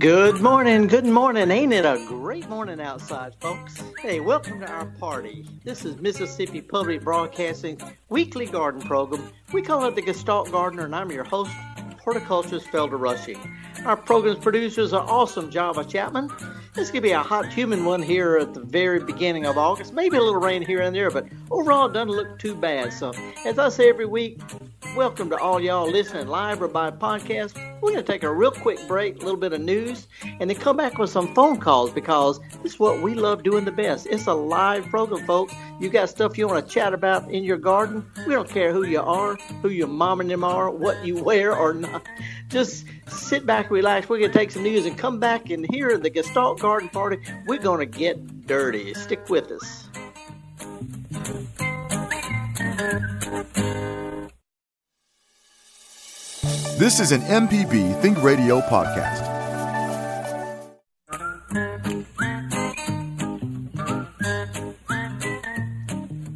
Good morning, good morning. Ain't it a great morning outside, folks? Hey, welcome to our party. This is Mississippi Public Broadcasting weekly garden program. We call it the Gestalt Gardener, and I'm your host, horticulturist Felder Rushing. Our program's producers are awesome Java Chapman. This could be a hot human one here at the very beginning of August. Maybe a little rain here and there, but overall it doesn't look too bad. So, as I say every week, welcome to all y'all listening live or by podcast. We're going to take a real quick break, a little bit of news, and then come back with some phone calls because this is what we love doing the best. It's a live program, folks. You got stuff you want to chat about in your garden. We don't care who you are, who your mom and them are, what you wear or not. Just sit back, relax. We're going to take some news and come back and hear the Gestalt Garden Party, we're going to get dirty. Stick with us. This is an MPB Think Radio podcast.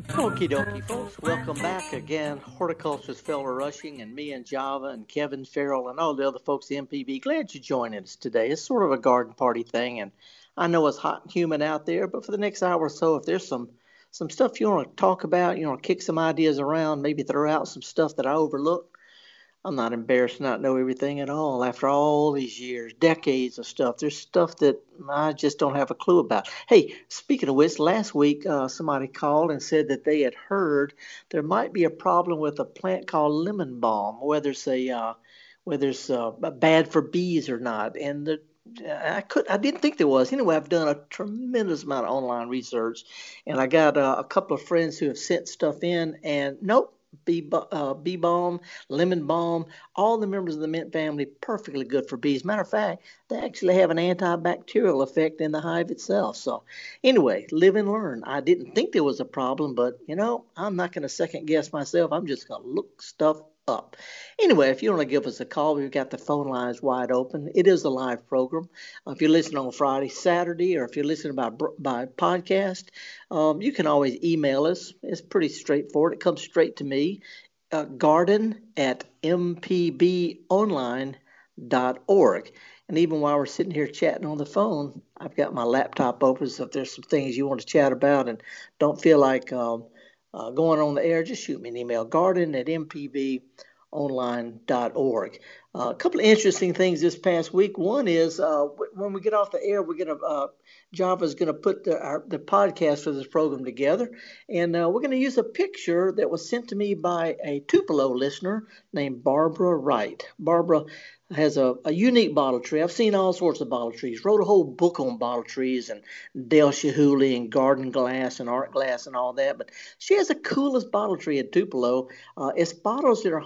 Okie dokie, folks. Welcome back again. Horticulturist Felder Rushing and me and Java and Kevin Farrell and all the other folks at MPB. Glad you joined us today. It's sort of a garden party thing, and I know it's hot and humid out there, but for the next hour or so, if there's some some stuff you want to talk about, you want to kick some ideas around, maybe throw out some stuff that I overlooked, I'm not embarrassed to not know everything at all. After all these years, decades of stuff, there's stuff that I just don't have a clue about. Hey, speaking of which, last week uh, somebody called and said that they had heard there might be a problem with a plant called lemon balm, whether it's a uh, whether it's uh, bad for bees or not. And the, I could I didn't think there was. Anyway, I've done a tremendous amount of online research, and I got uh, a couple of friends who have sent stuff in, and nope bee, uh, bee balm, lemon balm, all the members of the mint family perfectly good for bees. Matter of fact, they actually have an antibacterial effect in the hive itself. So, anyway, live and learn. I didn't think there was a problem, but you know, I'm not going to second guess myself. I'm just going to look stuff up. Anyway, if you want to give us a call, we've got the phone lines wide open. It is a live program. Uh, if you're listening on Friday, Saturday, or if you're listening by by podcast, um, you can always email us. It's pretty straightforward. It comes straight to me. Uh, garden at mpbonline.org. And even while we're sitting here chatting on the phone, I've got my laptop open. So if there's some things you want to chat about and don't feel like um, uh, going on the air, just shoot me an email, garden at mpbonline.org. Uh, a couple of interesting things this past week. One is uh, when we get off the air, we're going to uh, Java's going to put the, our, the podcast for this program together, and uh, we're going to use a picture that was sent to me by a Tupelo listener named Barbara Wright. Barbara has a, a unique bottle tree. I've seen all sorts of bottle trees. Wrote a whole book on bottle trees and Dale Chihuly and garden glass and art glass and all that. But she has the coolest bottle tree at Tupelo. Uh, it's bottles that are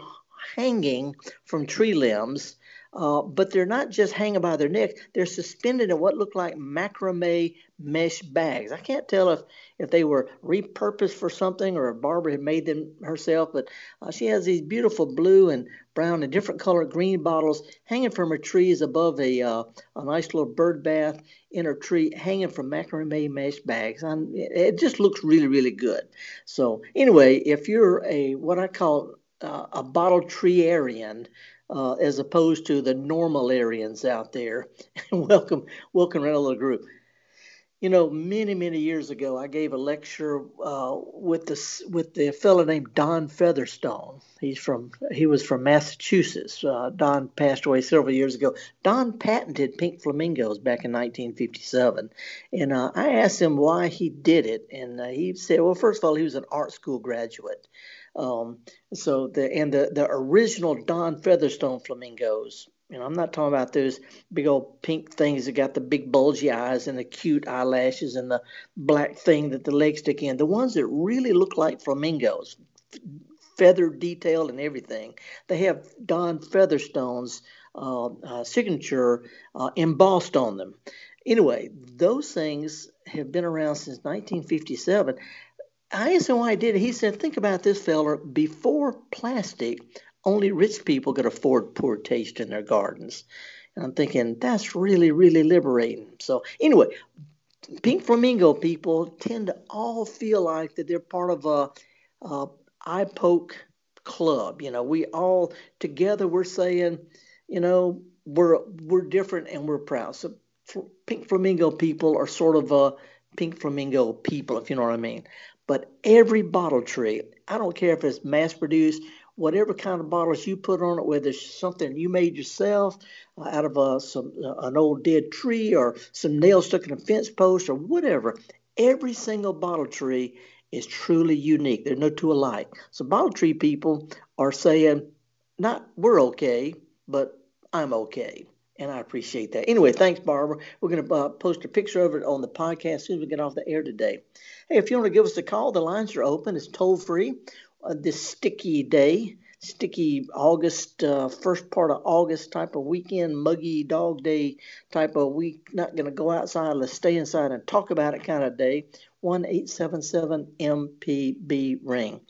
hanging from tree limbs, uh, but they're not just hanging by their neck. They're suspended in what look like macrame mesh bags. I can't tell if, if they were repurposed for something or if Barbara had made them herself, but uh, she has these beautiful blue and brown and different colored green bottles hanging from her trees above a, uh, a nice little bird bath in her tree, hanging from macrame mesh bags. And it just looks really, really good. So anyway, if you're a what I call uh, a bottle treearian, uh, as opposed to the normalians out there. welcome, welcome the group. You know, many many years ago, I gave a lecture uh, with the with the fellow named Don Featherstone. He's from he was from Massachusetts. Uh, Don passed away several years ago. Don patented pink flamingos back in 1957, and uh, I asked him why he did it, and uh, he said, well, first of all, he was an art school graduate. Um, so the and the the original Don Featherstone flamingos. Know, I'm not talking about those big old pink things that got the big bulgy eyes and the cute eyelashes and the black thing that the legs stick in. The ones that really look like flamingos, feather detail and everything. They have Don Featherstone's uh, uh, signature uh, embossed on them. Anyway, those things have been around since 1957. I asked him why he did it. He said, Think about this, fella. Before plastic, only rich people could afford poor taste in their gardens. And I'm thinking, that's really, really liberating. So, anyway, pink flamingo people tend to all feel like that they're part of a, a eye poke club. You know, we all together we're saying, you know, we're we're different and we're proud. So pink flamingo people are sort of a pink flamingo people, if you know what I mean. But every bottle tree, I don't care if it's mass produced, whatever kind of bottles you put on it, whether it's something you made yourself uh, out of a, some uh, an old dead tree or some nails stuck in a fence post or whatever, every single bottle tree is truly unique. They're no two alike. So bottle tree people are saying, not we're okay, but I'm okay. And I appreciate that. Anyway, thanks, Barbara. We're going to uh, post a picture of it on the podcast as soon as we get off the air today. Hey, if you want to give us a call, the lines are open. It's toll free. Uh, this sticky day, sticky August, uh, first part of August type of weekend, muggy dog day type of week. Not going to go outside. Let's stay inside and talk about it kind of day. One eight seven seven MPB ring.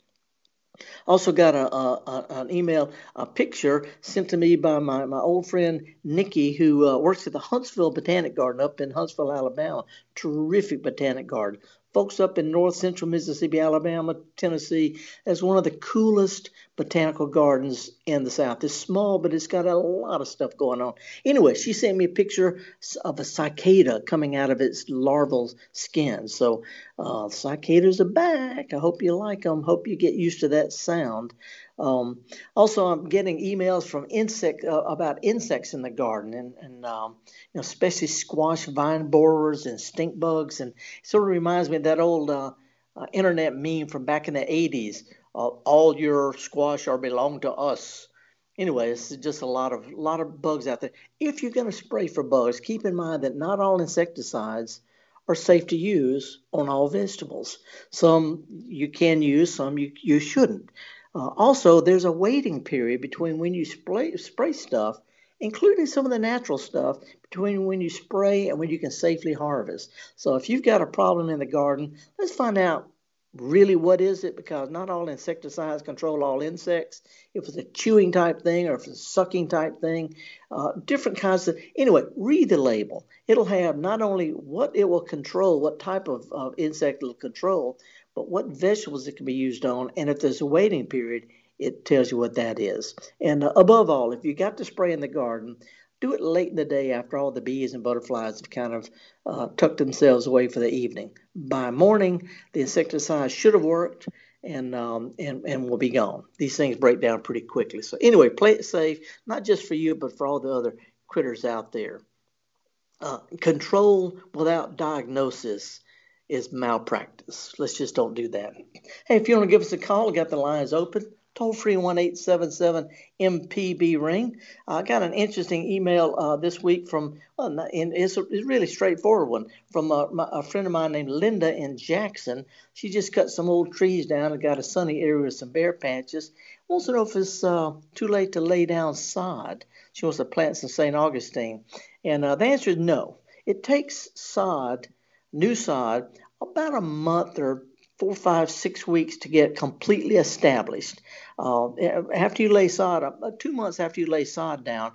Also got a, a, an email, a picture sent to me by my, my old friend Nikki, who uh, works at the Huntsville Botanic Garden up in Huntsville, Alabama. Terrific botanic garden folks up in north central Mississippi, Alabama, Tennessee, as one of the coolest botanical gardens in the South. It's small, but it's got a lot of stuff going on. Anyway, she sent me a picture of a cicada coming out of its larval skin. So, uh, cicadas are back. I hope you like them. Hope you get used to that sound. Um, also, I'm getting emails from insect uh, about insects in the garden, and, and um, you know, especially squash vine borers and stink bugs, and it sort of reminds me of that old uh, uh, internet meme from back in the '80s. Uh, all your squash are belong to us. Anyway, it's just a lot of lot of bugs out there. If you're going to spray for bugs, keep in mind that not all insecticides are safe to use on all vegetables. Some you can use, some you, you shouldn't. Uh, also, there's a waiting period between when you spray, spray stuff, including some of the natural stuff, between when you spray and when you can safely harvest. So if you've got a problem in the garden, let's find out really what is it because not all insecticides control all insects if it's a chewing type thing or if it's a sucking type thing uh, different kinds of anyway read the label it'll have not only what it will control what type of, of insect it'll control but what vegetables it can be used on, and if there's a waiting period, it tells you what that is. And uh, above all, if you got to spray in the garden, do it late in the day after all the bees and butterflies have kind of uh, tucked themselves away for the evening. By morning, the insecticide should have worked and um, and and will be gone. These things break down pretty quickly. So anyway, play it safe, not just for you, but for all the other critters out there. Uh, control without diagnosis is malpractice. Let's just don't do that. Hey, if you want to give us a call, got the lines open. Toll free one eight seven seven MPB ring. I got an interesting email uh, this week from, well, and it's a, it's a really straightforward one from a, my, a, friend of mine named Linda in Jackson. She just cut some old trees down and got a sunny area with some bare patches. Wants to know if it's uh, too late to lay down sod. She wants to plant some St. Augustine. And uh, the answer is no. It takes sod new sod about a month or four, five, six weeks to get completely established. Uh, after you lay sod, uh, two months after you lay sod down,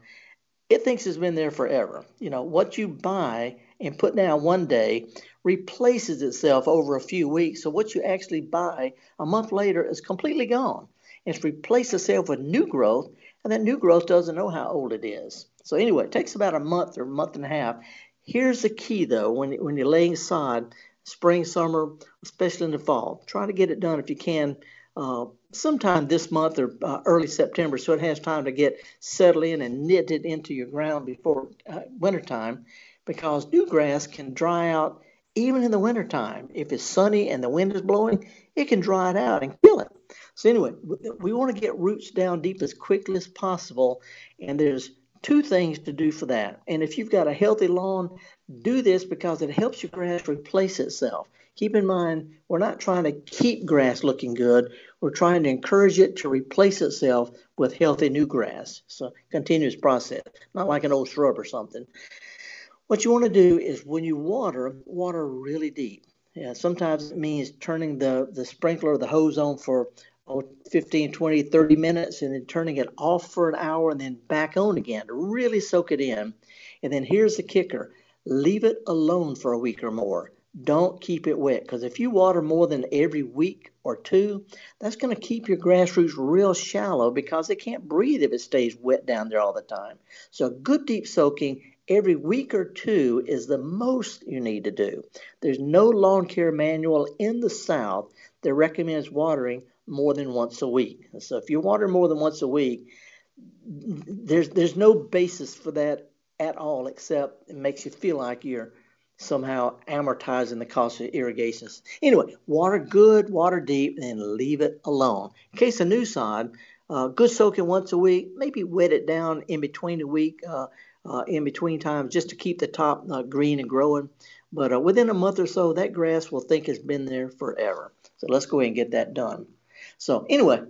it thinks it's been there forever. You know, what you buy and put down one day replaces itself over a few weeks. So what you actually buy a month later is completely gone. It's replaced itself with new growth, and that new growth doesn't know how old it is. So anyway, it takes about a month or a month and a half Here's the key though when, when you're laying sod, spring, summer, especially in the fall, try to get it done if you can uh, sometime this month or uh, early September so it has time to get settled in and knitted into your ground before uh, wintertime because new grass can dry out even in the wintertime. If it's sunny and the wind is blowing, it can dry it out and kill it. So, anyway, we want to get roots down deep as quickly as possible, and there's two things to do for that. And if you've got a healthy lawn, do this because it helps your grass replace itself. Keep in mind, we're not trying to keep grass looking good. We're trying to encourage it to replace itself with healthy new grass. So, continuous process, not like an old shrub or something. What you want to do is when you water, water really deep. Yeah, sometimes it means turning the, the sprinkler or the hose on for oh, 15, 20, 30 minutes and then turning it off for an hour and then back on again to really soak it in. And then here's the kicker leave it alone for a week or more. don't keep it wet because if you water more than every week or two, that's going to keep your grass roots real shallow because they can't breathe if it stays wet down there all the time. So, good deep soaking every week or two is the most you need to do. There's no lawn care manual in the South that recommends watering more than once a week. So, if you water more than once a week, there's there's no basis for that at all except it makes you feel like you're somehow amortizing the cost of irrigations. Anyway, water good, water deep, and leave it alone. In case of new sod, uh, good soaking once a week, maybe wet it down in between a week, uh, uh, in between times, just to keep the top uh, green and growing. But uh, within a month or so, that grass will think it's been there forever. So let's go ahead and get that done. So anyway,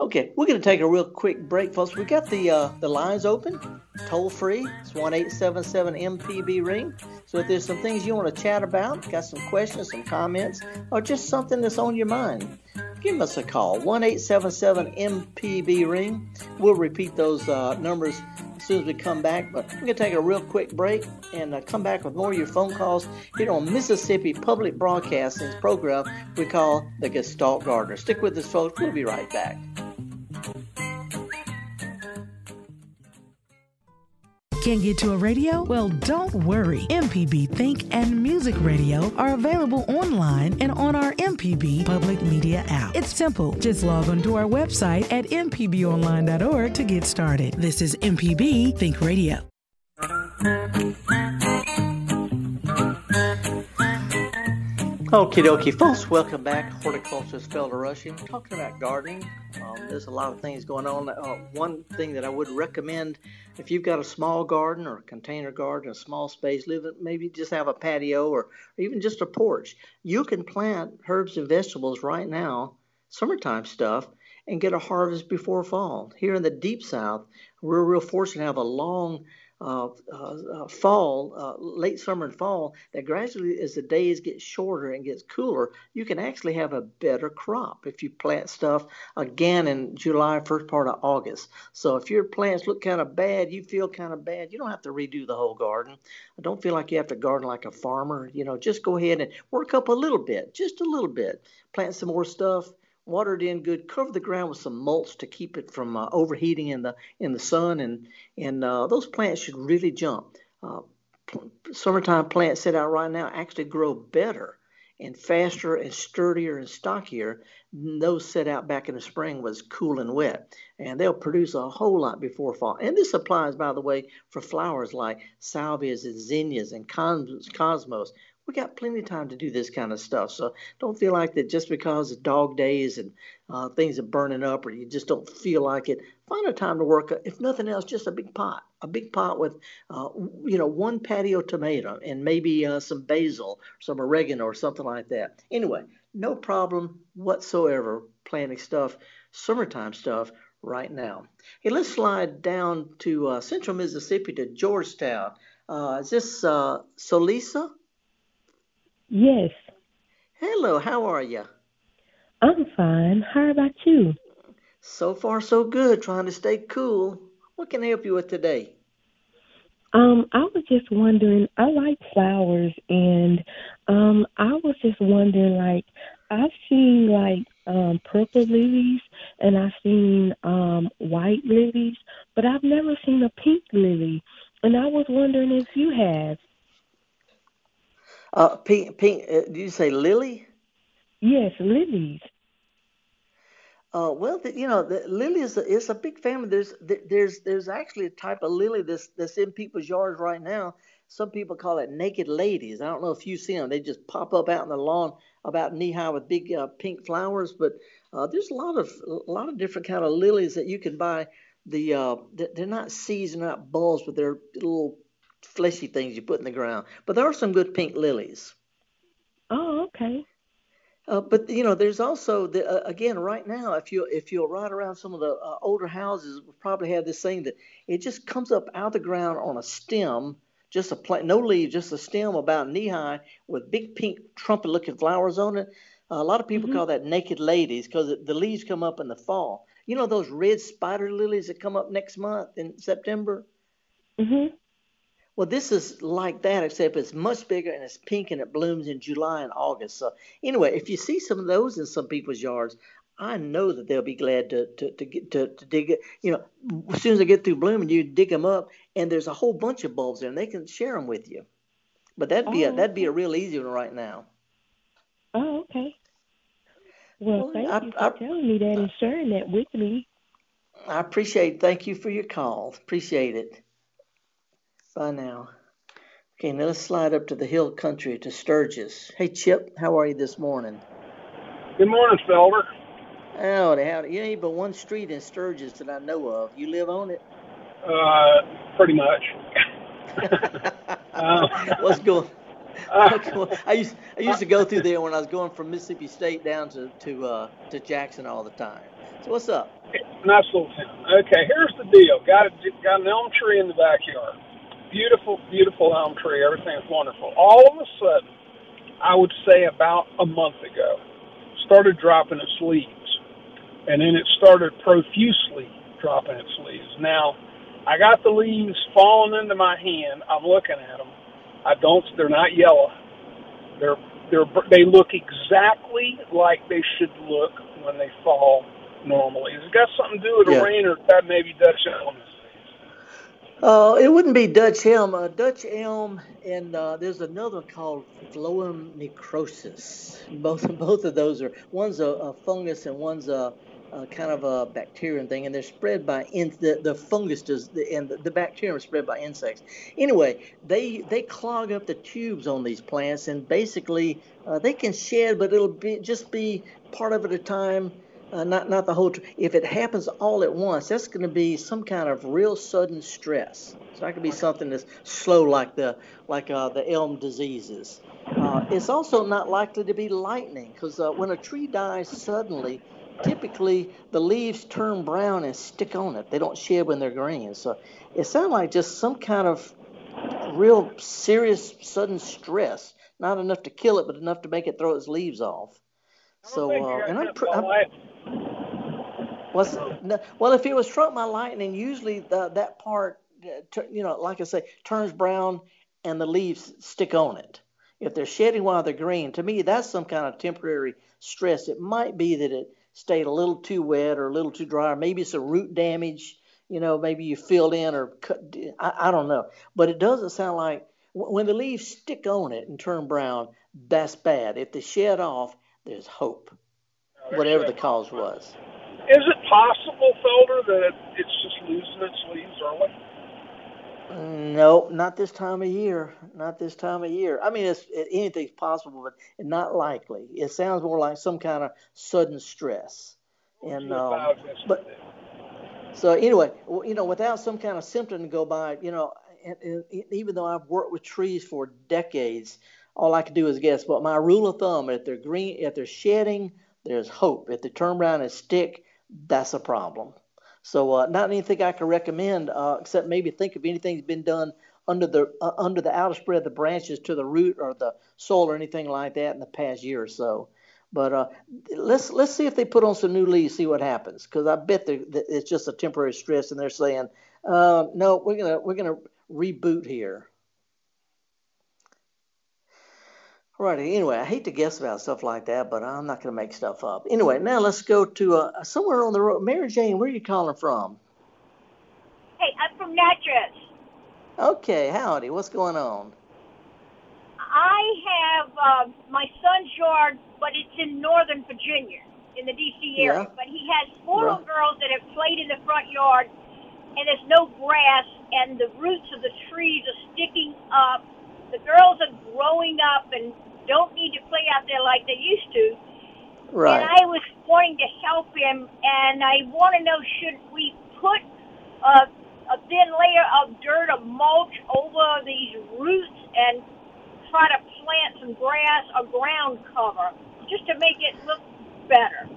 Okay, we're going to take a real quick break, folks. We got the uh, the lines open, toll free. It's one eight seven seven MPB ring. So if there's some things you want to chat about, got some questions, some comments, or just something that's on your mind, give us a call. One eight seven seven MPB ring. We'll repeat those uh, numbers as soon as we come back. But we're going to take a real quick break and uh, come back with more of your phone calls here on Mississippi Public Broadcasting's program we call the Gestalt Gardener. Stick with us, folks. We'll be right back. Can't get to a radio? Well, don't worry. MPB Think and Music Radio are available online and on our MPB Public Media app. It's simple. Just log on to our website at mpbonline.org to get started. This is MPB Think Radio. Okie dokie, folks, welcome back. Horticulturist Felder Rushing, talking about gardening. Um, there's a lot of things going on. Uh, one thing that I would recommend if you've got a small garden or a container garden, a small space, live maybe just have a patio or, or even just a porch, you can plant herbs and vegetables right now, summertime stuff, and get a harvest before fall. Here in the deep south, we're real fortunate to have a long uh, uh, fall, uh, late summer and fall, that gradually as the days get shorter and gets cooler, you can actually have a better crop if you plant stuff again in July, first part of August. So if your plants look kind of bad, you feel kind of bad, you don't have to redo the whole garden. I don't feel like you have to garden like a farmer. You know, just go ahead and work up a little bit, just a little bit. Plant some more stuff water it in good, cover the ground with some mulch to keep it from uh, overheating in the in the sun, and and uh, those plants should really jump. Uh, summertime plants set out right now actually grow better and faster and sturdier and stockier than those set out back in the spring was cool and wet, and they'll produce a whole lot before fall. And this applies, by the way, for flowers like salvias and zinnias and cosmos, we got plenty of time to do this kind of stuff. So don't feel like that just because it's dog days and uh, things are burning up or you just don't feel like it. Find a time to work, if nothing else, just a big pot. A big pot with, uh, you know, one patio tomato and maybe uh, some basil, some oregano or something like that. Anyway, no problem whatsoever planting stuff, summertime stuff right now. Hey, let's slide down to uh, central Mississippi to Georgetown. Uh, is this uh, Solisa? Yes. Hello, how are you? I'm fine. How about you? So far, so good. Trying to stay cool. What can I help you with today? Um, I was just wondering. I like flowers, and um, I was just wondering. Like, I've seen like um, purple lilies, and I've seen um, white lilies, but I've never seen a pink lily. And I was wondering if you have. Uh, pink, pink. Uh, did you say lily? Yes, lilies. Uh, well, the, you know, the lily is a, it's a big family. There's there's there's actually a type of lily that's that's in people's yards right now. Some people call it naked ladies. I don't know if you see them. They just pop up out in the lawn about knee high with big uh, pink flowers. But uh, there's a lot of a lot of different kind of lilies that you can buy. The uh, they're not seeds, they're not bulbs, but they're little fleshy things you put in the ground. But there are some good pink lilies. Oh, okay. Uh, but you know, there's also the, uh, again right now, if you if you'll ride around some of the uh, older houses, we probably have this thing that it just comes up out of the ground on a stem, just a plant, no leaves, just a stem about knee high with big pink trumpet-looking flowers on it. a lot of people mm-hmm. call that naked ladies because the leaves come up in the fall. You know those red spider lilies that come up next month in September. Mhm. Well, this is like that, except it's much bigger and it's pink and it blooms in July and August. So, anyway, if you see some of those in some people's yards, I know that they'll be glad to to to, get, to, to dig it. You know, as soon as they get through blooming, you dig them up, and there's a whole bunch of bulbs there, and they can share them with you. But that'd be oh, a that'd be a oh. real easy one right now. Oh, okay. Well, well thank I, you for I, telling me that and sharing that with me. I appreciate. It. Thank you for your call. Appreciate it. Bye now. Okay, now let's slide up to the hill country to Sturgis. Hey, Chip, how are you this morning? Good morning, Felder. Howdy, howdy. You ain't but one street in Sturgis that I know of. You live on it? Uh, pretty much. uh, What's going? I used I used to go through there when I was going from Mississippi State down to to uh, to Jackson all the time. So what's up? Nice little town. Okay, here's the deal. Got a, got an elm tree in the backyard beautiful, beautiful elm tree. Everything's wonderful. All of a sudden, I would say about a month ago, started dropping its leaves, and then it started profusely dropping its leaves. Now, I got the leaves falling into my hand. I'm looking at them. I don't. They're not yellow. They're they're they look exactly like they should look when they fall normally. Has it got something to do with the yeah. rain, or that maybe Dutch elements? Uh, it wouldn't be Dutch elm. Uh, Dutch elm, and uh, there's another called phloem necrosis. Both both of those are one's a, a fungus and one's a, a, kind of a bacterium thing, and they're spread by in, the the fungus does the, and the, the bacterium is spread by insects. Anyway, they they clog up the tubes on these plants, and basically uh, they can shed, but it'll be just be part of it at a time uh, not not the whole. Tr- if it happens all at once, that's going to be some kind of real sudden stress. So that could be something that's slow, like the like uh, the elm diseases. Uh, it's also not likely to be lightning because uh, when a tree dies suddenly, typically the leaves turn brown and stick on it. They don't shed when they're green. So it sounds like just some kind of real serious sudden stress. Not enough to kill it, but enough to make it throw its leaves off. So, uh, and I'm, pr- I'm What's, well, if it was struck by lightning, usually the, that part, uh, you know, like I say, turns brown and the leaves stick on it. If they're shedding while they're green, to me, that's some kind of temporary stress. It might be that it stayed a little too wet or a little too dry, or maybe it's a root damage. You know, maybe you filled in or cut. I, I don't know, but it doesn't sound like when the leaves stick on it and turn brown, that's bad. If they shed off, there's hope whatever the cause was. Is it possible, Felder, that it's just losing its leaves early? No, not this time of year. Not this time of year. I mean, it's, it, anything's possible, but not likely. It sounds more like some kind of sudden stress. And um, but so anyway, you know, without some kind of symptom to go by, you know, and, and even though I've worked with trees for decades, all I can do is guess. But my rule of thumb: if they're green, if they're shedding there's hope. If they turn around and stick, that's a problem. So uh, not anything I can recommend, uh, except maybe think if anything's been done under the uh, under the outer spread of the branches to the root or the soil or anything like that in the past year or so. But uh, let's let's see if they put on some new leaves, see what happens. Because I bet it's just a temporary stress, and they're saying, uh, no, we're gonna we're gonna reboot here. Righty. Anyway, I hate to guess about stuff like that, but I'm not going to make stuff up. Anyway, now let's go to uh, somewhere on the road. Mary Jane, where are you calling from? Hey, I'm from Natchez. Okay, howdy. What's going on? I have uh, my son's yard, but it's in Northern Virginia, in the D.C. area. Yeah. But he has four right. little girls that have played in the front yard, and there's no grass, and the roots of the trees are sticking up. The girls are growing up and don't need to play out there like they used to. Right. And I was wanting to help him, and I want to know should we put a, a thin layer of dirt or mulch over these roots and try to plant some grass or ground cover just to make it look better.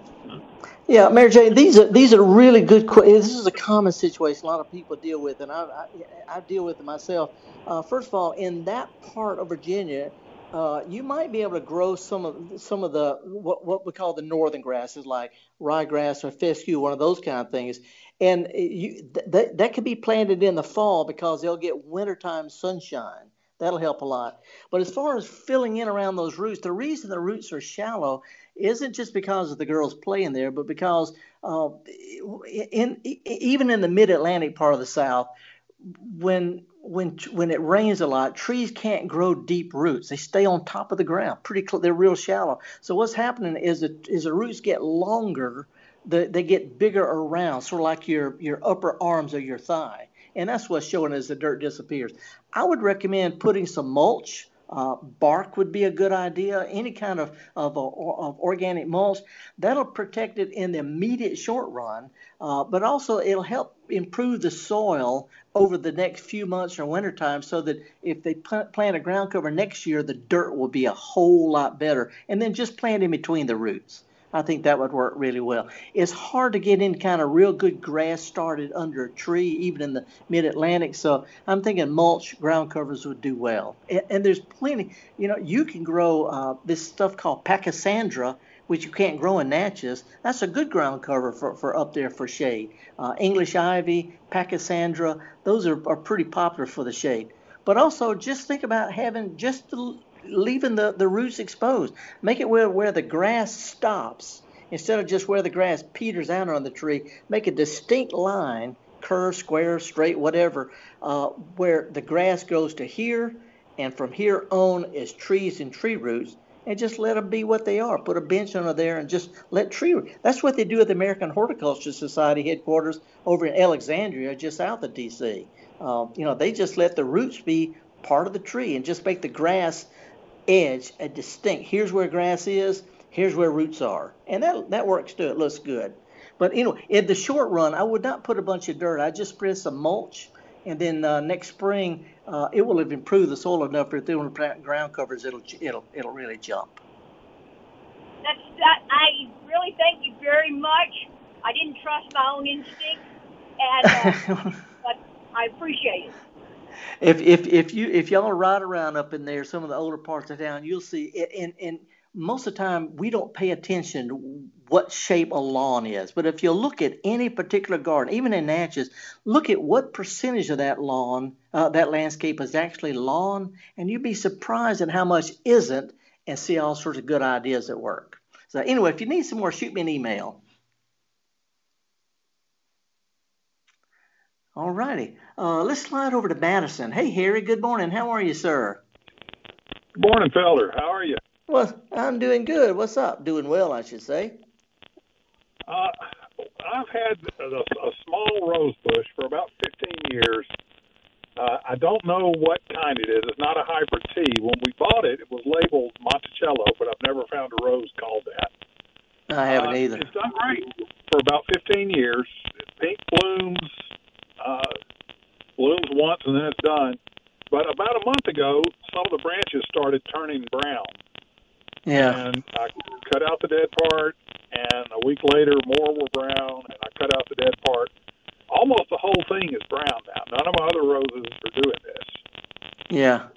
Yeah, Mary Jane, these are these are really good. Questions. This is a common situation a lot of people deal with, and I I, I deal with it myself. Uh, first of all, in that part of Virginia, uh, you might be able to grow some of some of the what, what we call the northern grasses like ryegrass or fescue, one of those kind of things. and you, th- that could be planted in the fall because they'll get wintertime sunshine. That'll help a lot. But as far as filling in around those roots, the reason the roots are shallow isn't just because of the girls playing there, but because uh, in, in even in the mid-Atlantic part of the South, when when when it rains a lot, trees can't grow deep roots. They stay on top of the ground, pretty. Cl- they're real shallow. So what's happening is that is the roots get longer, the, they get bigger around, sort of like your your upper arms or your thigh, and that's what's showing as the dirt disappears. I would recommend putting some mulch uh, bark would be a good idea. Any kind of, of, of, organic mulch that'll protect it in the immediate short run, uh, but also it'll help improve the soil over the next few months or wintertime so that if they plant a ground cover next year, the dirt will be a whole lot better. And then just plant in between the roots. I think that would work really well. It's hard to get any kind of real good grass started under a tree, even in the mid Atlantic. So I'm thinking mulch ground covers would do well. And, and there's plenty, you know, you can grow uh, this stuff called Pachysandra, which you can't grow in Natchez. That's a good ground cover for, for up there for shade. Uh, English ivy, Pachysandra, those are, are pretty popular for the shade. But also just think about having just leaving the, the roots exposed. Make it where, where the grass stops instead of just where the grass peters out on the tree. Make a distinct line, curve, square, straight, whatever, uh, where the grass goes to here, and from here on is trees and tree roots. And just let them be what they are. Put a bench under there and just let tree. That's what they do at the American Horticulture Society headquarters over in Alexandria, just south of D.C. Uh, you know, they just let the roots be part of the tree and just make the grass edge a distinct. Here's where grass is. Here's where roots are, and that that works too. It looks good. But know, in the short run, I would not put a bunch of dirt. I just spread some mulch, and then uh, next spring uh, it will have improved the soil enough that if they want to plant ground covers, it'll it'll it'll really jump. That's that. I really thank you very much. I didn't trust my own instinct, and uh, but I appreciate it if if if you if y'all ride around up in there, some of the older parts of town, you'll see it. And and most of the time, we don't pay attention to what shape a lawn is. But if you look at any particular garden, even in Natchez, look at what percentage of that lawn, uh, that landscape is actually lawn, and you'd be surprised at how much isn't, and see all sorts of good ideas at work. So anyway, if you need some more, shoot me an email. All righty. Uh, let's slide over to Madison. Hey, Harry. Good morning. How are you, sir? Good morning, Felder. How are you? Well, I'm doing good. What's up? Doing well, I should say. Uh, I've had a, a small rose bush for about 15 years. Uh, I don't know what kind it is. It's not a hybrid tea. When we bought it, it was labeled Monticello, but I've never found a rose called that. I haven't uh, either. It's done great for about 15 years. Pink blooms, uh, blooms once and then it's done. But about a month ago, some of the branches started turning brown. Yeah. And I cut out the dead part, and a week later, more were brown, and I cut out the dead part. Almost the whole thing is brown now. None of my other roses are doing this. Yeah.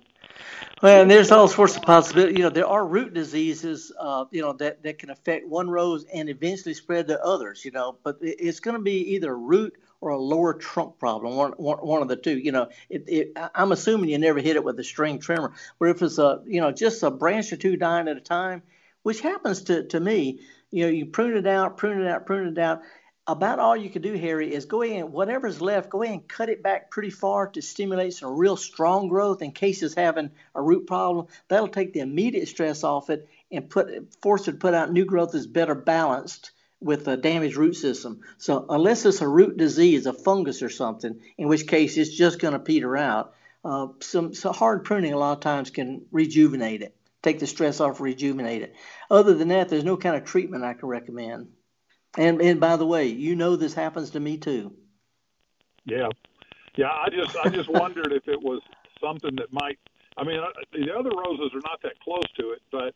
Well, and there's all sorts of possibilities. You know, there are root diseases, uh, you know, that, that can affect one rose and eventually spread to others, you know, but it's going to be either root or a lower trunk problem, one, one, one of the two. You know, it, it, I'm assuming you never hit it with a string trimmer, but if it's a, you know, just a branch or two dying at a time, which happens to, to me, you know, you prune it out, prune it out, prune it out. About all you can do, Harry, is go and whatever's left, go ahead and cut it back pretty far to stimulate some real strong growth in case it's having a root problem. That'll take the immediate stress off it and put force it to put out new growth that's better balanced with a damaged root system. So unless it's a root disease, a fungus or something, in which case it's just going to peter out, uh, some, hard pruning a lot of times can rejuvenate it, take the stress off, rejuvenate it. Other than that, there's no kind of treatment I can recommend. And and by the way, you know this happens to me too. Yeah, yeah. I just I just wondered if it was something that might. I mean, uh, the other roses are not that close to it, but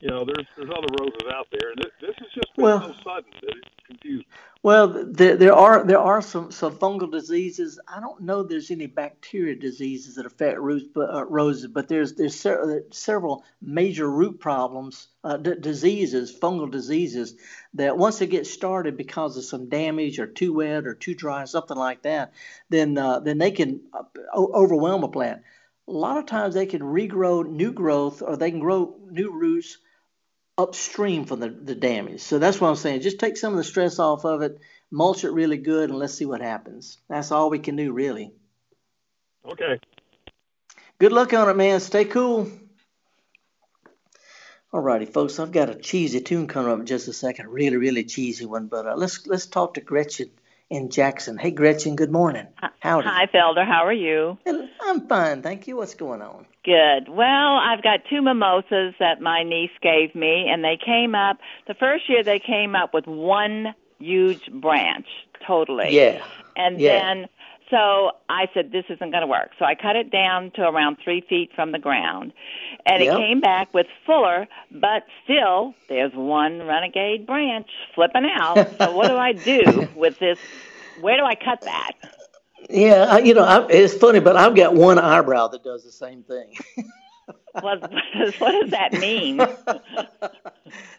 you know, there's there's other roses out there, and this, this is just been well, so sudden that it confused. Well, there, there are there are some, some fungal diseases. I don't know there's any bacteria diseases that affect roots, but, uh, roses, but there's there's ser- several major root problems, uh, d- diseases, fungal diseases that once they get started because of some damage or too wet or too dry, something like that, then uh, then they can uh, overwhelm a plant. A lot of times they can regrow new growth or they can grow new roots upstream from the, the damage. So that's what I'm saying. Just take some of the stress off of it, mulch it really good, and let's see what happens. That's all we can do, really. Okay. Good luck on it, man. Stay cool. Alrighty, folks. I've got a cheesy tune coming up in just a second. Really, really cheesy one. But uh, let's let's talk to Gretchen in Jackson. Hey, Gretchen. Good morning. Howdy. Hi, Felder. How are you? I'm fine, thank you. What's going on? Good. Well, I've got two mimosas that my niece gave me, and they came up. The first year they came up with one huge branch, totally. Yeah. And yeah. then, so I said, this isn't going to work. So I cut it down to around three feet from the ground, and Yep. it came back with fuller, but still, there's one renegade branch flipping out. so what do I do with this? Where do I cut that? Yeah, you know, I, it's funny, but I've got one eyebrow that does the same thing. What, what does that mean?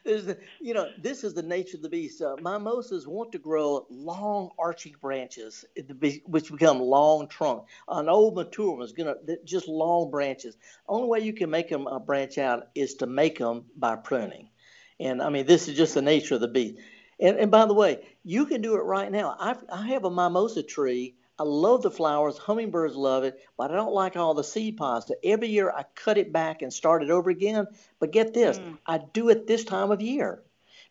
The, you know, this is the nature of the beast. Uh, mimosas want to grow long, arching branches, to be- which become long trunk. An old mature one is gonna just long branches. Only way you can make them uh, branch out is to make them by pruning. And I mean, this is just the nature of the beast. And, and by the way, you can do it right now. I've, I have a mimosa tree. I love the flowers. Hummingbirds love it, but I don't like all the seed pods. So every year I cut it back and start it over again. But get this, mm. I do it this time of year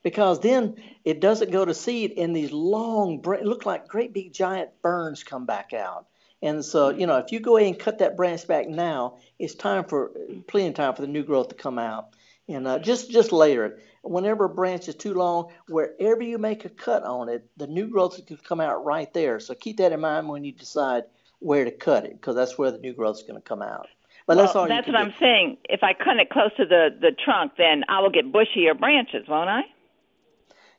because then it doesn't go to seed and these long, look like great big giant ferns come back out. And so, mm. you know, if you go ahead and cut that branch back now, it's time for plenty of time for the new growth to come out. And uh, just just layer it. Whenever a branch is too long, wherever you make a cut on it, the new growth can come out right there. So keep that in mind when you decide where to cut it, because that's where the new growth is going to come out. But that's well, all. you that's what do. I'm saying. If I cut it close to the the trunk, then I will get bushier branches, won't I?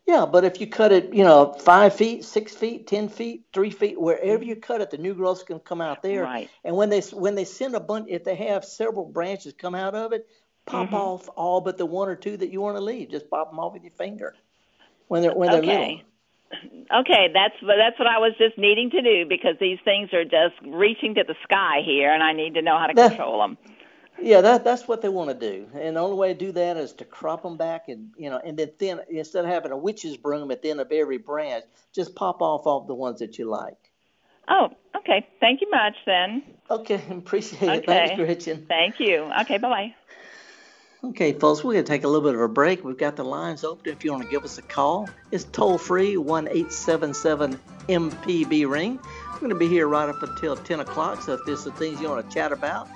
Yeah, but if you cut it, you know, five feet, six feet, ten feet, three feet, wherever you cut it, the new growth's going to come out there. Right. And when they when they send a bunch, if they have several branches come out of it, pop Mm-hmm. off all but the one or two that you want to leave. Just pop them off with your finger when they're when they're little. Okay. Okay, that's that's what I was just needing to do because these things are just reaching to the sky here, and I need to know how to That- control them. Yeah, that that's what they want to do, and the only way to do that is to crop them back, and you know, and then thin instead of having a witch's broom at the end of every branch, just pop off all the ones that you like. Oh, okay. Thank you much, then. Okay, appreciate it. Okay. Thanks, Gretchen. Thank you. Okay, bye bye. Okay, folks, we're going to take a little bit of a break. We've got the lines open if you want to give us a call. It's toll free, 1 877 MPB ring. We're going to be here right up until 10 o'clock, so if there's some things you want to chat about,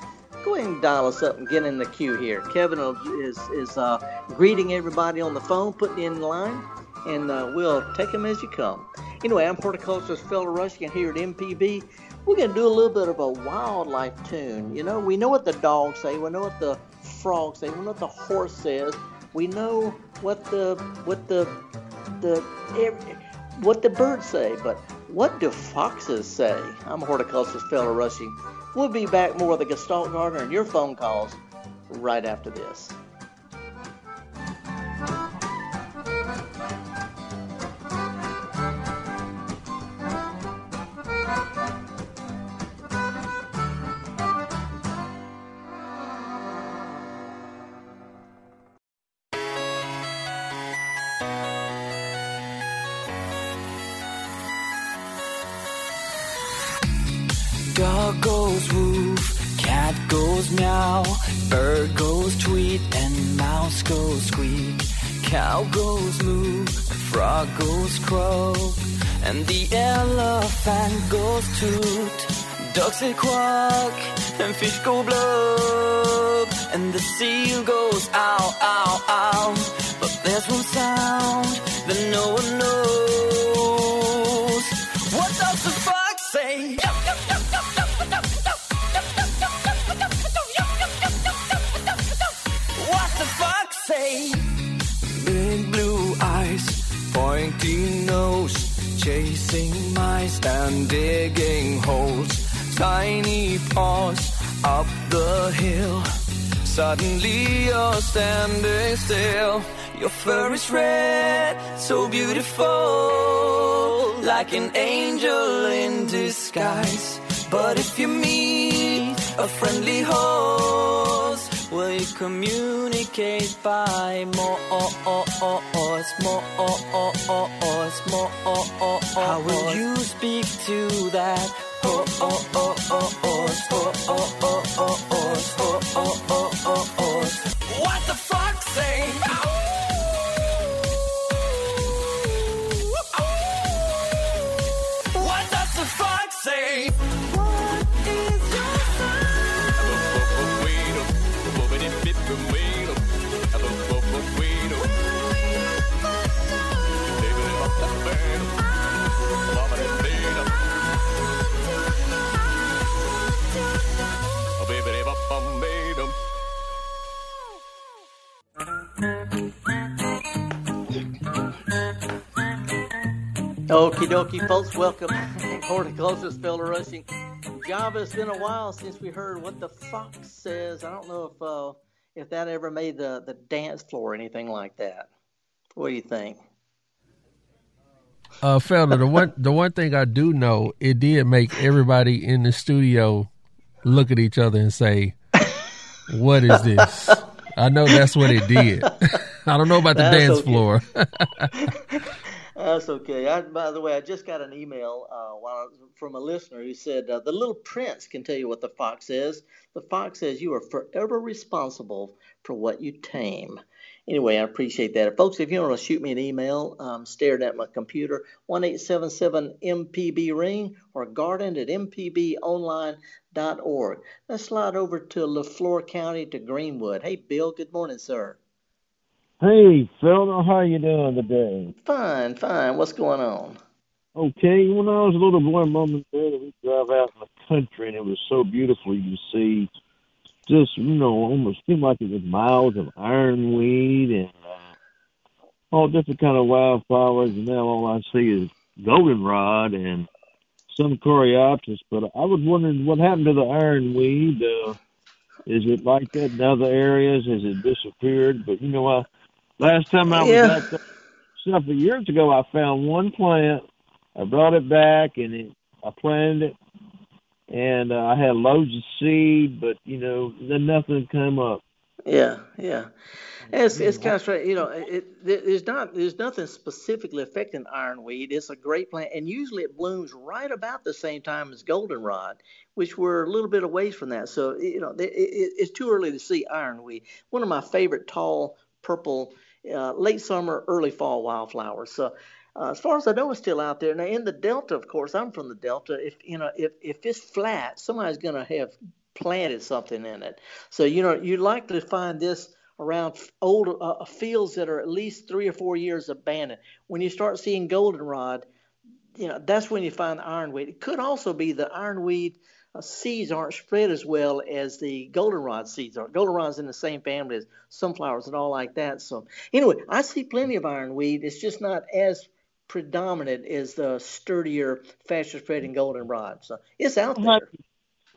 go ahead and dial us up and get in the queue here. Kevin is, is uh, greeting everybody on the phone, putting in line, and uh, we'll take them as you come. Anyway, I'm horticulturist Felder Rushing here at MPB. We're going to do a little bit of a wildlife tune. You know, we know what the dogs say, we know what the frogs we know what the horse says, we know what the what the the what the birds say, but what do foxes say? I'm a horticulturist Felder Rushing. We'll be back more with the Gestalt Gardener and your phone calls right after this. Mouse goes squeak. Cow goes moo, frog goes croak, and the elephant goes toot. Ducks say quack, and fish go blub, and the seal goes ow, ow, ow. But there's one sound that no one knows. Digging holes. Tiny paws up the hill. Suddenly you're standing still. Your fur is red, so beautiful, like an angel in disguise. But if you meet a friendly host, will you communicate by more, Oh, oh, oh, oh, more, oh, oh, oh, more, How will you speak to that? What the Okie dokie, folks. Welcome. Horticulturist Felder Rushing. Java, it's been a while since we heard what the fox says. I don't know if uh, if that ever made the, the dance floor or anything like that. What do you think? Uh, Felder, the one the one thing I do know, it did make everybody in the studio look at each other and say, "What is this?" I know that's what it did. I don't know about the That's dance okay. floor. That's okay. I, by the way, I just got an email uh, while, from a listener who said, uh, The little prince can tell you what the fox says. The fox says, You are forever responsible for what you tame. Anyway, I appreciate that. Folks, if you want to shoot me an email, I'm staring at my computer, 1 MPB ring or garden at mpbonline.org. Let's slide over to Leflore County to Greenwood. Hey, Bill, good morning, sir. Hey, Felder, how you doing today? Fine, fine. What's going on? Okay, when I was a little boy, Mom and Dad, we drive out in the country, and it was so beautiful. You see, just you know, almost seemed like it was miles of ironweed and uh, all different kind of wildflowers. And now all I see is goldenrod and some coreopsis. But I was wondering what happened to the ironweed. Uh, is it like that in other areas? Has it disappeared? But you know, I last time I was Yeah. out there several years ago, I found one plant. I brought it back and it, I planted it, and uh, I had loads of seed, but you know, then nothing came up. Yeah, yeah. It's it's kind of strange. You know, it, it there's not there's nothing specifically affecting ironweed. It's a great plant, and usually it blooms right about the same time as goldenrod, which we're a little bit away from that. So you know, it, it, it's too early to see ironweed. One of my favorite tall purple uh, late summer, early fall wildflowers. So. Uh, as far as I know, it's still out there. Now, in the Delta, of course, I'm from the Delta. If you know, if if it's flat, somebody's going to have planted something in it. So you know, you'd like to find this around old uh, fields that are at least three or four years abandoned. When you start seeing goldenrod, you know that's when you find the ironweed. It could also be the ironweed uh, Uh, seeds aren't spread as well as the goldenrod seeds are. Goldenrod's in the same family as sunflowers and all like that. So anyway, I see plenty of ironweed. It's just not as predominant as the sturdier, faster spreading goldenrod. So it's out there.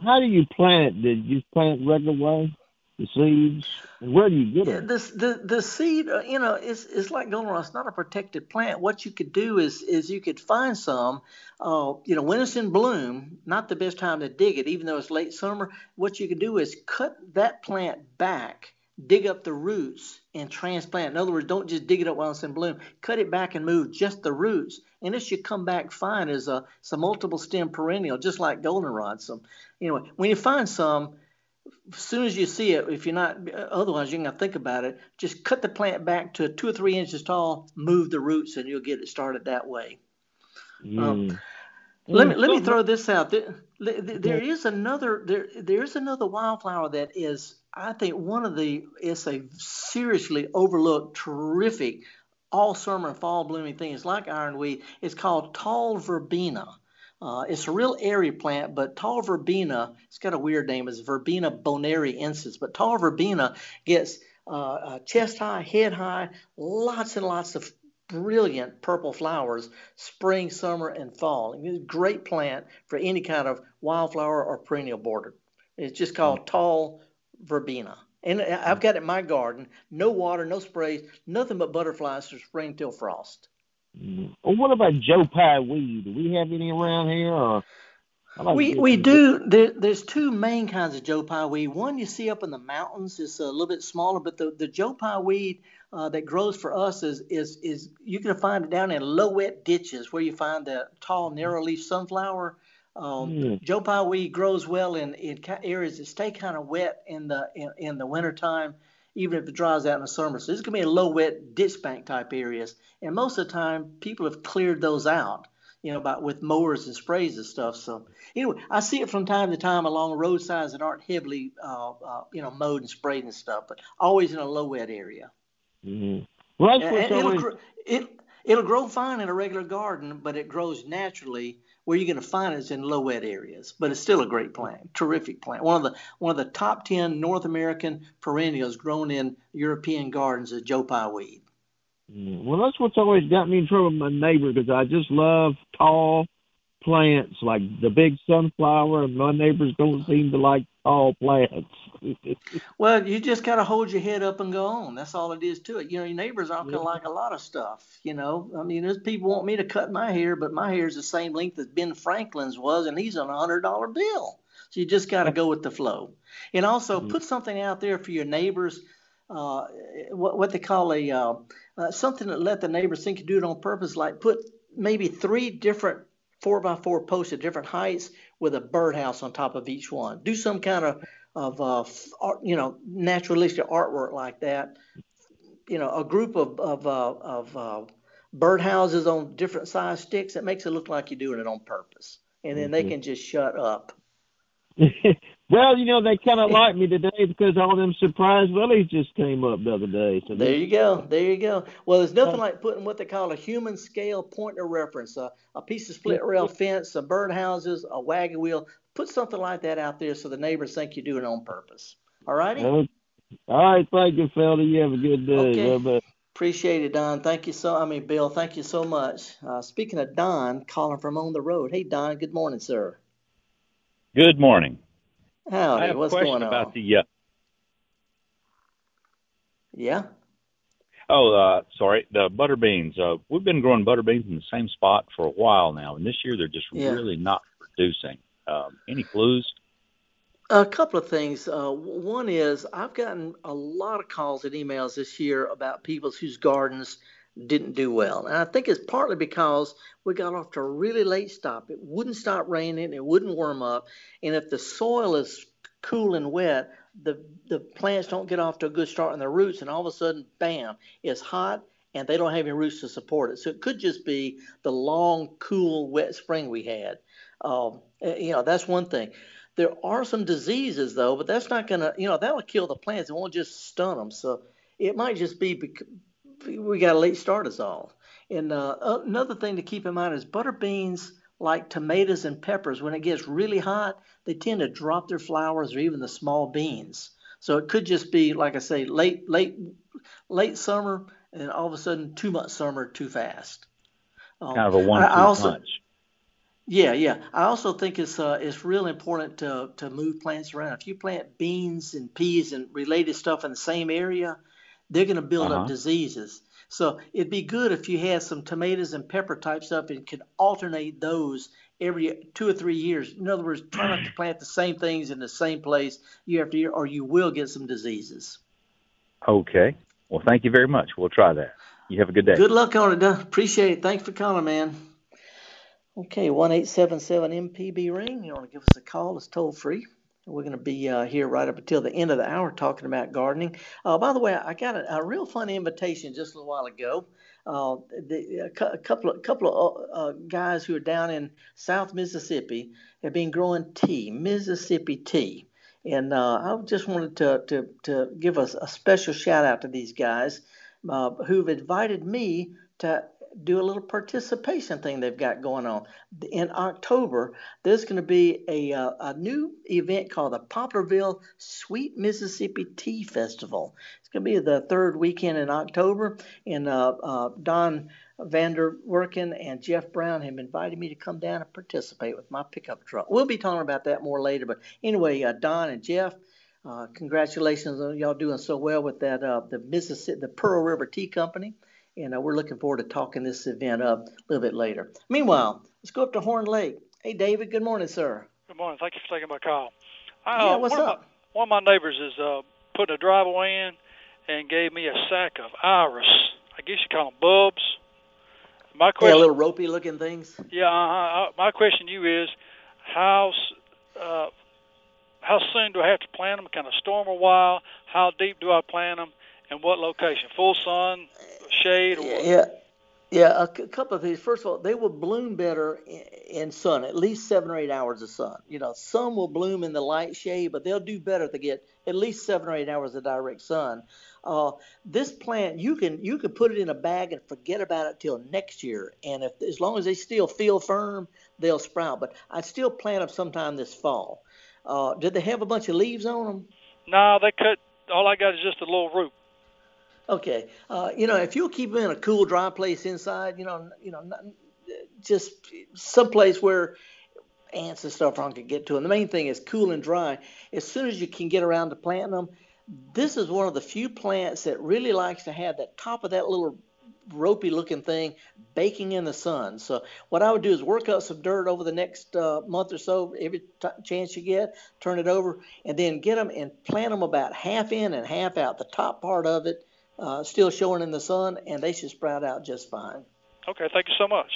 how do you plant? it? Did you plant regular way? The seeds? And where do you get them? this the the seed, uh, you know, it's it's like goldenrod. It's not a protected plant. What you could do is is you could find some, uh, you know, when it's in bloom. Not the best time to dig it, even though it's late summer. What you could do is cut that plant back, dig up the roots, and transplant. In other words, don't just dig it up while it's in bloom. Cut it back and move just the roots, and it should come back fine as a it's a multiple stem perennial, just like goldenrod. So, anyway, when you find some as soon as you see it, if you're not, otherwise you're gonna think about it. Just cut the plant back to two or three inches tall, move the roots, and you'll get it started that way. Um, Mm. let me Mm, let me throw this out. There, there is another there there is another wildflower that is I think one of the it's a seriously overlooked, terrific, all summer and fall blooming thing. It's like ironweed. It's called tall verbena. Uh, it's a real airy plant, but tall verbena, it's got a weird name, it's Verbena bonariensis. But tall verbena gets uh, uh, chest high, head high, lots and lots of brilliant purple flowers spring, summer, and fall. it's a great plant for any kind of wildflower or perennial border. It's just called mm. tall verbena. And I've got it in my garden. No water, no sprays, nothing but butterflies from spring till frost. Well, what about Joe Pye weed? Do we have any around here? Or like we we do. There, there's two main kinds of Joe Pye weed. One you see up in the mountains is a little bit smaller, but the, the Joe Pye weed uh, that grows for us is is is you can find it down in low wet ditches where you find the tall narrow leaf sunflower. Um, mm. Joe Pye weed grows well in, in areas that stay kind of wet in the in, in the wintertime, even if it dries out in the summer. So this is gonna be a low wet ditch bank type areas, and most of the time people have cleared those out you know, about with mowers and sprays and stuff. So anyway, I see it from time to time along roadsides that aren't heavily, uh, uh, you know, mowed and sprayed and stuff, but always in a low wet area. Mm-hmm. Well, that's and, it'll, gr- it, it'll grow fine in a regular garden, but it grows naturally. Where you're going to find it is in low wet areas, but it's still a great plant, terrific plant. One of the one of the top ten North American perennials grown in European gardens is Joe Pye weed. Mm, well, that's what's always got me in trouble with my neighbor because I just love tall plants like the big sunflower, and my neighbors don't seem to like tall plants. well, you just got to hold your head up and go on. That's all it is to it. You know, your neighbors aren't going to like a lot of stuff. You know, I mean, there's people want me to cut my hair, but my hair is the same length as Ben Franklin's was, and he's on a hundred dollar bill. So you just got to go with the flow. And also mm-hmm. put something out there for your neighbors uh, what, what they call a uh, uh, something that let the neighbors think you do it on purpose, like put maybe three different four by four posts at different heights with a birdhouse on top of each one. Do some kind of of uh, art, you know naturalistic artwork like that. You know, a group of of uh, of uh, birdhouses on different size sticks. It makes it look like you're doing it on purpose, and then mm-hmm. they can just shut up. Well, you know, they kind of like me today because all them surprise lilies just came up the other day. So there you go. There you go. Well, there's nothing like putting what they call a human scale point of reference, a, a piece of split rail fence, some birdhouses, a wagon wheel. Put something like that out there so the neighbors think you're doing it on purpose. All righty? all right. Thank you, fella. You have a good day. Okay. Bye-bye. Appreciate it, Don. Thank you so. I mean, Bill. Thank you so much. Uh, speaking of Don, calling from on the road. Hey, Don. Good morning, sir. Good morning. Howdy, I have what's a question going on? about the. Uh, yeah. Oh, uh, sorry, the butter beans. Uh, we've been growing butter beans in the same spot for a while now, and this year they're just yeah. really not producing. Um, any clues? A couple of things. Uh, one is I've gotten a lot of calls and emails this year about people whose gardens didn't do well. And I think it's partly because we got off to a really late stop. It wouldn't stop raining, it wouldn't warm up. And if the soil is cool and wet, the, the plants don't get off to a good start in their roots. And all of a sudden, bam, it's hot and they don't have any roots to support it. So it could just be the long, cool, wet spring we had. Um, eh, you know, that's one thing. There are some diseases though, but that's not going to, you know, that'll kill the plants. It won't just stun them. So it might just be we got a late start is all. And uh, another thing to keep in mind is butter beans, like tomatoes and peppers, when it gets really hot, they tend to drop their flowers or even the small beans. So it could just be, like I say, late, late, late summer, and all of a sudden too much summer too fast. Um, kind of a one-two punch. Yeah, yeah. I also think it's uh, it's real important to to move plants around. If you plant beans and peas and related stuff in the same area, they're going to build uh-huh. up diseases. So it'd be good if you had some tomatoes and pepper type stuff and could alternate those every two or three years. In other words, try not to plant the same things in the same place year after year, or you will get some diseases. Okay. Well, thank you very much. We'll try that. You have a good day. Good luck on it. Doug. Appreciate it. Thanks for calling, man. Okay, one eight seven seven MPB ring. You want to give us a call? It's toll free. We're going to be uh, here right up until the end of the hour talking about gardening. Uh, by the way, I got a, a, real fun invitation just a little while ago. Uh, the, a, couple of couple of uh, uh, guys who are down in South Mississippi have been growing tea, Mississippi tea, and uh, I just wanted to to, to give a, a special shout out to these guys who've invited me to do a little participation thing they've got going on. In October, there's going to be a, uh, a new event called the Poplarville Sweet Mississippi Tea Festival. It's going to be the third weekend in October, and uh, uh, Don Vander Worken and Jeff Brown have invited me to come down and participate with my pickup truck. We'll be talking about that more later, but anyway, uh, Don and Jeff, uh, congratulations on y'all doing so well with that uh, the Mississippi the Pearl River Tea Company, and uh, we're looking forward to talking this event up a little bit later. Meanwhile, let's go up to Horn Lake. Hey, David. Good morning, sir. Good morning. Thank you for taking my call. yeah, what's one up? Of my, one of my neighbors is uh, putting a driveway in and gave me a sack of iris. I guess you call them bulbs. My Yeah, question, little ropey looking things. yeah, uh, uh, my question to you is, how uh, how soon do I have to plant them? Can I store them a while? How deep do I plant them? And what location? Full sun, shade, or? Yeah, yeah. A c- couple of things. First of all, they will bloom better in, in sun, at least seven or eight hours of sun. You know, some will bloom in the light shade, but they'll do better if they get at least seven or eight hours of direct sun. Uh, this plant, you can you can put it in a bag and forget about it till next year, and if as long as they still feel firm, they'll sprout. But I'd still plant them sometime this fall. Uh, did they have a bunch of leaves on them? No, they cut. All I got is just a little root. Okay. Uh, you know, if you'll keep them in a cool, dry place inside, you know, you know, not, just someplace where ants and stuff aren't gonna get to them. The main thing is cool and dry. As soon as you can get around to planting them, this is one of the few plants that really likes to have that top of that little ropey looking thing baking in the sun. So what I would do is work up some dirt over the next uh, month or so, every t- chance you get, turn it over, and then get them and plant them about half in and half out. The top part of it uh, still showing in the sun, and they should sprout out just fine. Okay, thank you so much.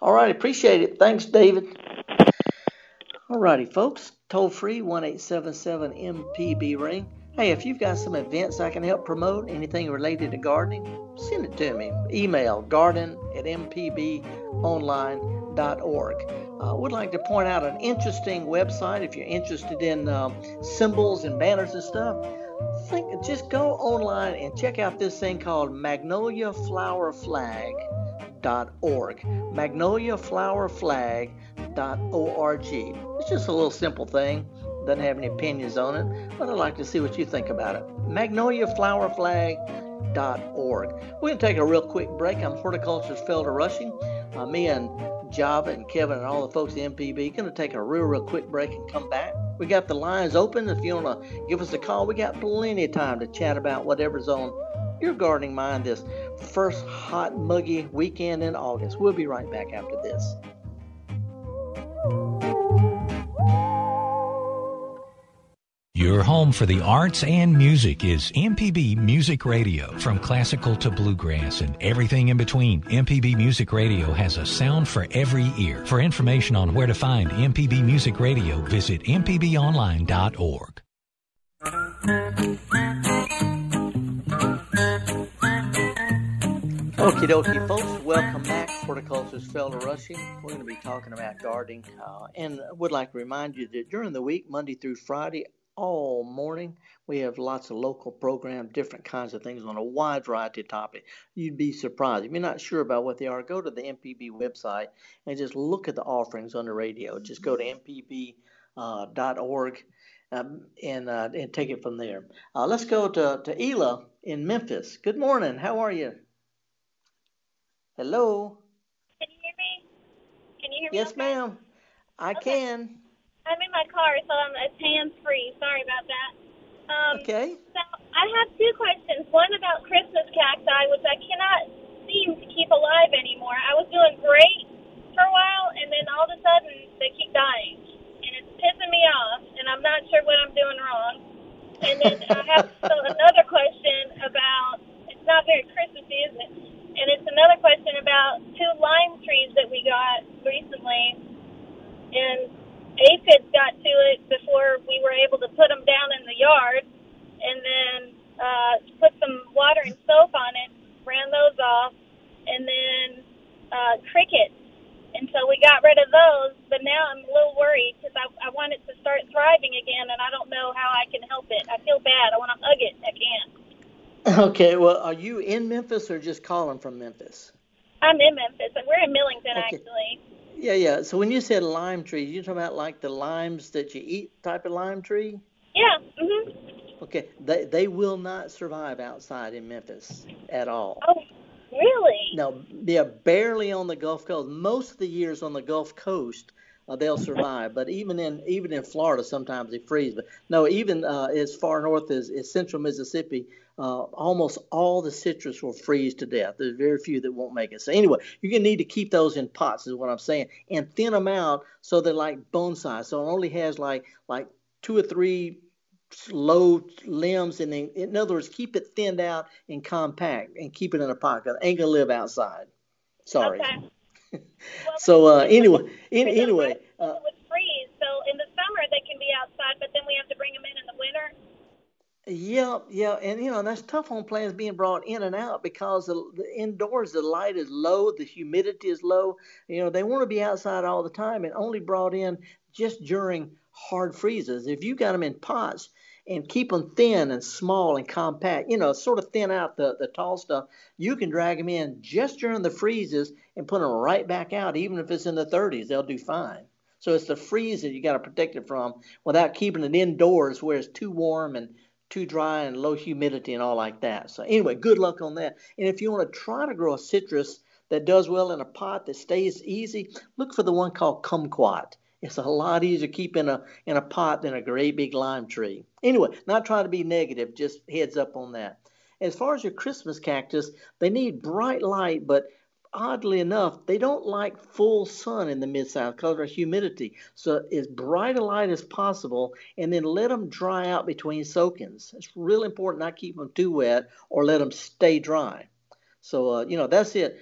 All right, appreciate it. Thanks, David. All righty, folks. Toll free one eight seven seven MPB ring. Hey, if you've got some events I can help promote, anything related to gardening, send it to me. Email garden at mpbonline.org. I would like to point out an interesting website if you're interested in um, symbols and banners and stuff. Think, just go online and check out this thing called Magnolia Flower Flag magnoliaflowerflag.org. Magnoliaflowerflag.org. It's just a little simple thing. Doesn't have any opinions on it, but I'd like to see what you think about it. Magnoliaflowerflag.org. We're going to take a real quick break. I'm horticulturist Felder Rushing. Uh, me and Java and Kevin and all the folks at MPB going to take a real, real quick break and come back. We got the lines open. If you want to give us a call, we got plenty of time to chat about whatever's on your gardening mind this first hot, muggy weekend in August. We'll be right back after this. Your home for the arts and music is MPB Music Radio. From classical to bluegrass and everything in between, MPB Music Radio has a sound for every ear. For information on where to find MPB Music Radio, visit mpbonline.org. Okie dokie, folks. Welcome back. Horticulturist Felder Rushing. We're going to be talking about gardening. Uh, and would like to remind you that during the week, Monday through Friday, all morning, we have lots of local programs, different kinds of things on a wide variety of topics. You'd be surprised. If you're not sure about what they are, go to the MPB website and just look at the offerings on the radio. Just go to mpb.org um, and, uh, and take it from there. Uh, let's go to, to Ela in Memphis. Good morning. How are you? Hello. Can you hear me? Can you hear me? Yes, okay? ma'am. I can. I'm in my car, so I'm, it's hands free. Sorry about that. Um, Okay. So I have two questions. One about Christmas cacti, which I cannot seem to keep alive anymore. I was doing great for a while, and then all of a sudden they keep dying, and it's pissing me off. And I'm not sure what I'm doing wrong. And then I have so another question about. It's not very Christmassy, is it? And it's another question about two lime trees that we got recently, and aphids got to it before we were able to put them down in the yard, and then uh, put some water and soap on it, ran those off, and then uh, crickets. And so we got rid of those, but now I'm a little worried because I, I want it to start thriving again, and I don't know how I can help it. I feel bad. I want to hug it. I can't. Okay. Well, are you in Memphis or just calling from Memphis? I'm in Memphis. We're in Millington, Okay. actually. Yeah, yeah. So when you said lime tree, you talking about like the limes that you eat type of lime tree? Yeah. Mhm. Okay, they they will not survive outside in Memphis at all. Oh, really? No, they're barely on the Gulf Coast. Most of the years on the Gulf Coast, uh, they'll survive. But even in even in Florida, sometimes they freeze. But no, even uh, as far north as, as central Mississippi, uh, almost all the citrus will freeze to death. There's very few that won't make it. So anyway, you're gonna need to keep those in pots, is what I'm saying, and thin them out so they're like bone size. So it only has like like two or three low limbs, and then, in other words, keep it thinned out and compact, and keep it in a pot. 'cause it ain't gonna live outside. Sorry. Okay. So uh, anyway, in, anyway, uh, freeze. So in the summer they can be outside, but then we have to bring them in in the winter. Yeah, yeah, and you know that's tough on plants being brought in and out because the, the indoors the light is low, the humidity is low. You know they want to be outside all the time and only brought in just during hard freezes. If you got them in pots and keep them thin and small and compact, you know, sort of thin out the, the tall stuff, you can drag them in just during the freezes and put them right back out, even if it's in the 30s, they'll do fine. So it's the freeze that you got to protect it from without keeping it indoors where it's too warm and too dry and low humidity and all like that. So anyway, good luck on that. And if you want to try to grow a citrus that does well in a pot that stays easy, look for the one called kumquat. It's a lot easier to keep in a in a pot than a great big lime tree. Anyway, not trying to be negative, just heads up on that. As far as your Christmas cactus, they need bright light, but oddly enough, they don't like full sun in the mid south because of humidity. So as bright a light as possible, and then let them dry out between soakings. It's really important not keep them too wet or let them stay dry. So uh, you know that's it.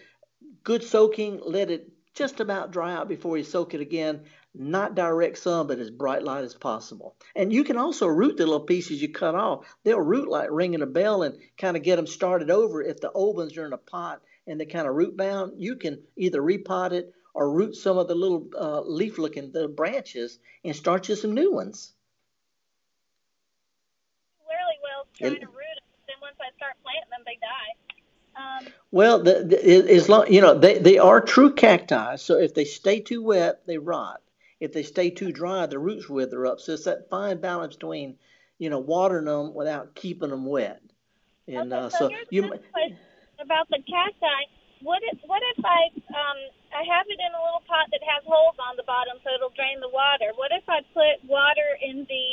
Good soaking. Let it just about dry out before you soak it again. Not direct sun, but as bright light as possible. And you can also root the little pieces you cut off. They'll root like ringing a bell and kind of get them started over. If the old ones are in a pot and they kind of root bound, you can either repot it or root some of the little uh, leaf looking the branches and start you some new ones. Really well trying to root them. Then once I start planting them, they die. Um, Well, the, the, as long you know they, they are true cacti. So if they stay too wet, they rot. If they stay too dry, the roots wither up. So it's that fine balance between, you know, watering them without keeping them wet. And uh, so here's you about the cacti. What if what if I um I have it in a little pot that has holes on the bottom so it'll drain the water. What if I put water in the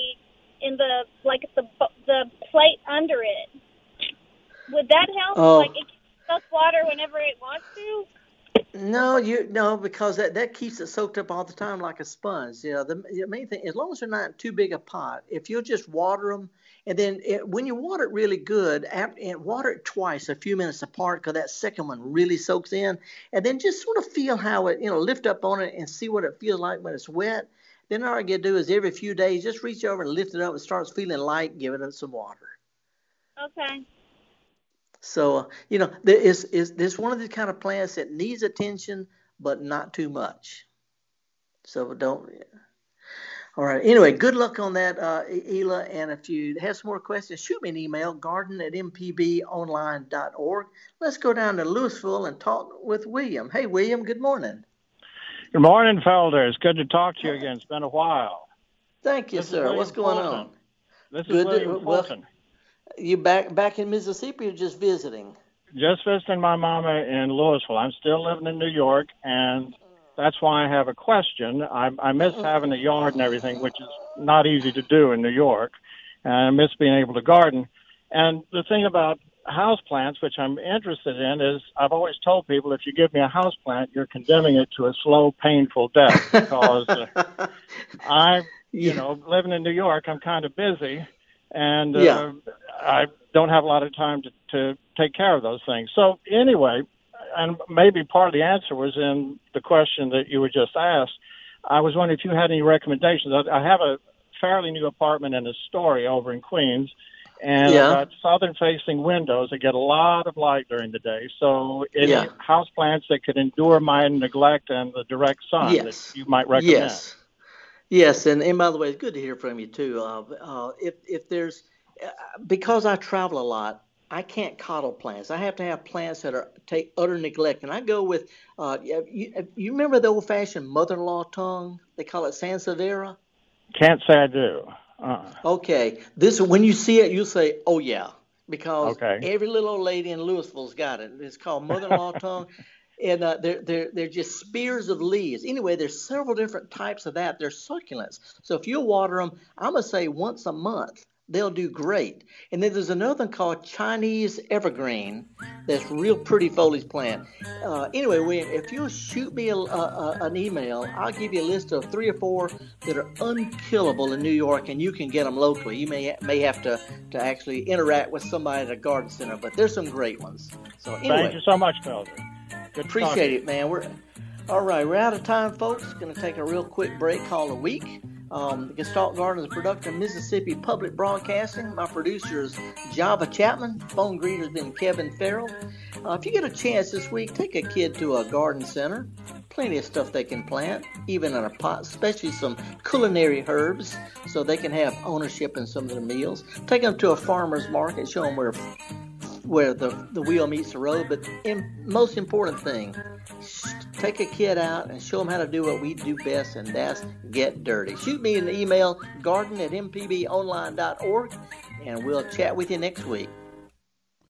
in the like the the plate under it? Would that help? Oh. Like it sucks water whenever it wants to? No, you no, because that, that keeps it soaked up all the time like a sponge. You know, the, the main thing, as long as they're not too big a pot, if you'll just water them, and then it, when you water it really good, ap- and water it twice, a few minutes apart, because that second one really soaks in, and then just sort of feel how it, you know, lift up on it and see what it feels like when it's wet. Then all you get to do is every few days, just reach over and lift it up. and starts feeling light, give it some water. Okay. So, uh, you know, there is, is there's one of the kind of plants that needs attention, but not too much. So don't. All right. Anyway, good luck on that, uh, Ela. And if you have some more questions, shoot me an email, garden at mpbonline.org. Let's go down to Louisville and talk with William. Hey, William, good morning. Good morning, Felder. It's good to talk to you again. It's been a while. Thank you, This sir. What's going Fulton. on? This is Good to- William well- Fulton. You back back in Mississippi or just visiting? Just visiting my mama in Louisville. I'm still living in New York, and that's why I have a question. I, I miss having a yard and everything, which is not easy to do in New York, and I miss being able to garden. And the thing about house plants, which I'm interested in, is I've always told people if you give me a house plant, you're condemning it to a slow, painful death because uh, I, you know, living in New York, I'm kind of busy, and uh, Yeah. I don't have a lot of time to, to take care of those things. So anyway, and maybe part of the answer was in the question that you were just asked. I was wondering if you had any recommendations. I, I have a fairly new apartment in Astoria over in Queens, and Yeah. I've got southern-facing windows that get a lot of light during the day. So any Yeah. house plants that could endure my neglect and the direct sun Yes. that you might recommend. Yes. Yes, and, and by the way, it's good to hear from you too. Uh, uh, if if there's uh, because I travel a lot, I can't coddle plants. I have to have plants that are take utter neglect. And I go with, uh, you, you remember the old fashioned mother in law tongue? They call it Sansevieria. Can't say I do. Uh-uh. Okay. This when you see it, you say, "Oh yeah," because Okay. every little old lady in Louisville's got it. It's called mother-in-law tongue, and uh, they're they're they're just spears of leaves. Anyway, there's several different types of that. They're succulents. So if you water them, I'm gonna say once a month. They'll do great. And then there's another one called Chinese evergreen. That's real pretty foliage plant. Uh, anyway, William, if you'll shoot me a, a, a, an email, I'll give you a list of three or four that are unkillable in New York, and you can get them locally. You may may have to, to actually interact with somebody at a garden center, but there's some great ones. So anyway, Thank you so much, Felder. Good Appreciate it, man. We're all right. We're out of time, folks. Going to take a real quick break call a week. Um, the Gestalt Gardener is a production of Mississippi Public Broadcasting. My producer is Java Chapman. Phone greeter has been Kevin Farrell. Uh, if you get a chance this week, take a kid to a garden center. Plenty of stuff they can plant, even in a pot, especially some culinary herbs, so they can have ownership in some of their meals. Take them to a farmer's market, show them where where the, the wheel meets the road. But in, most important thing, take a kid out and show them how to do what we do best, and that's get dirty. Shoot me an email, garden at mpbonline.org, and we'll chat with you next week.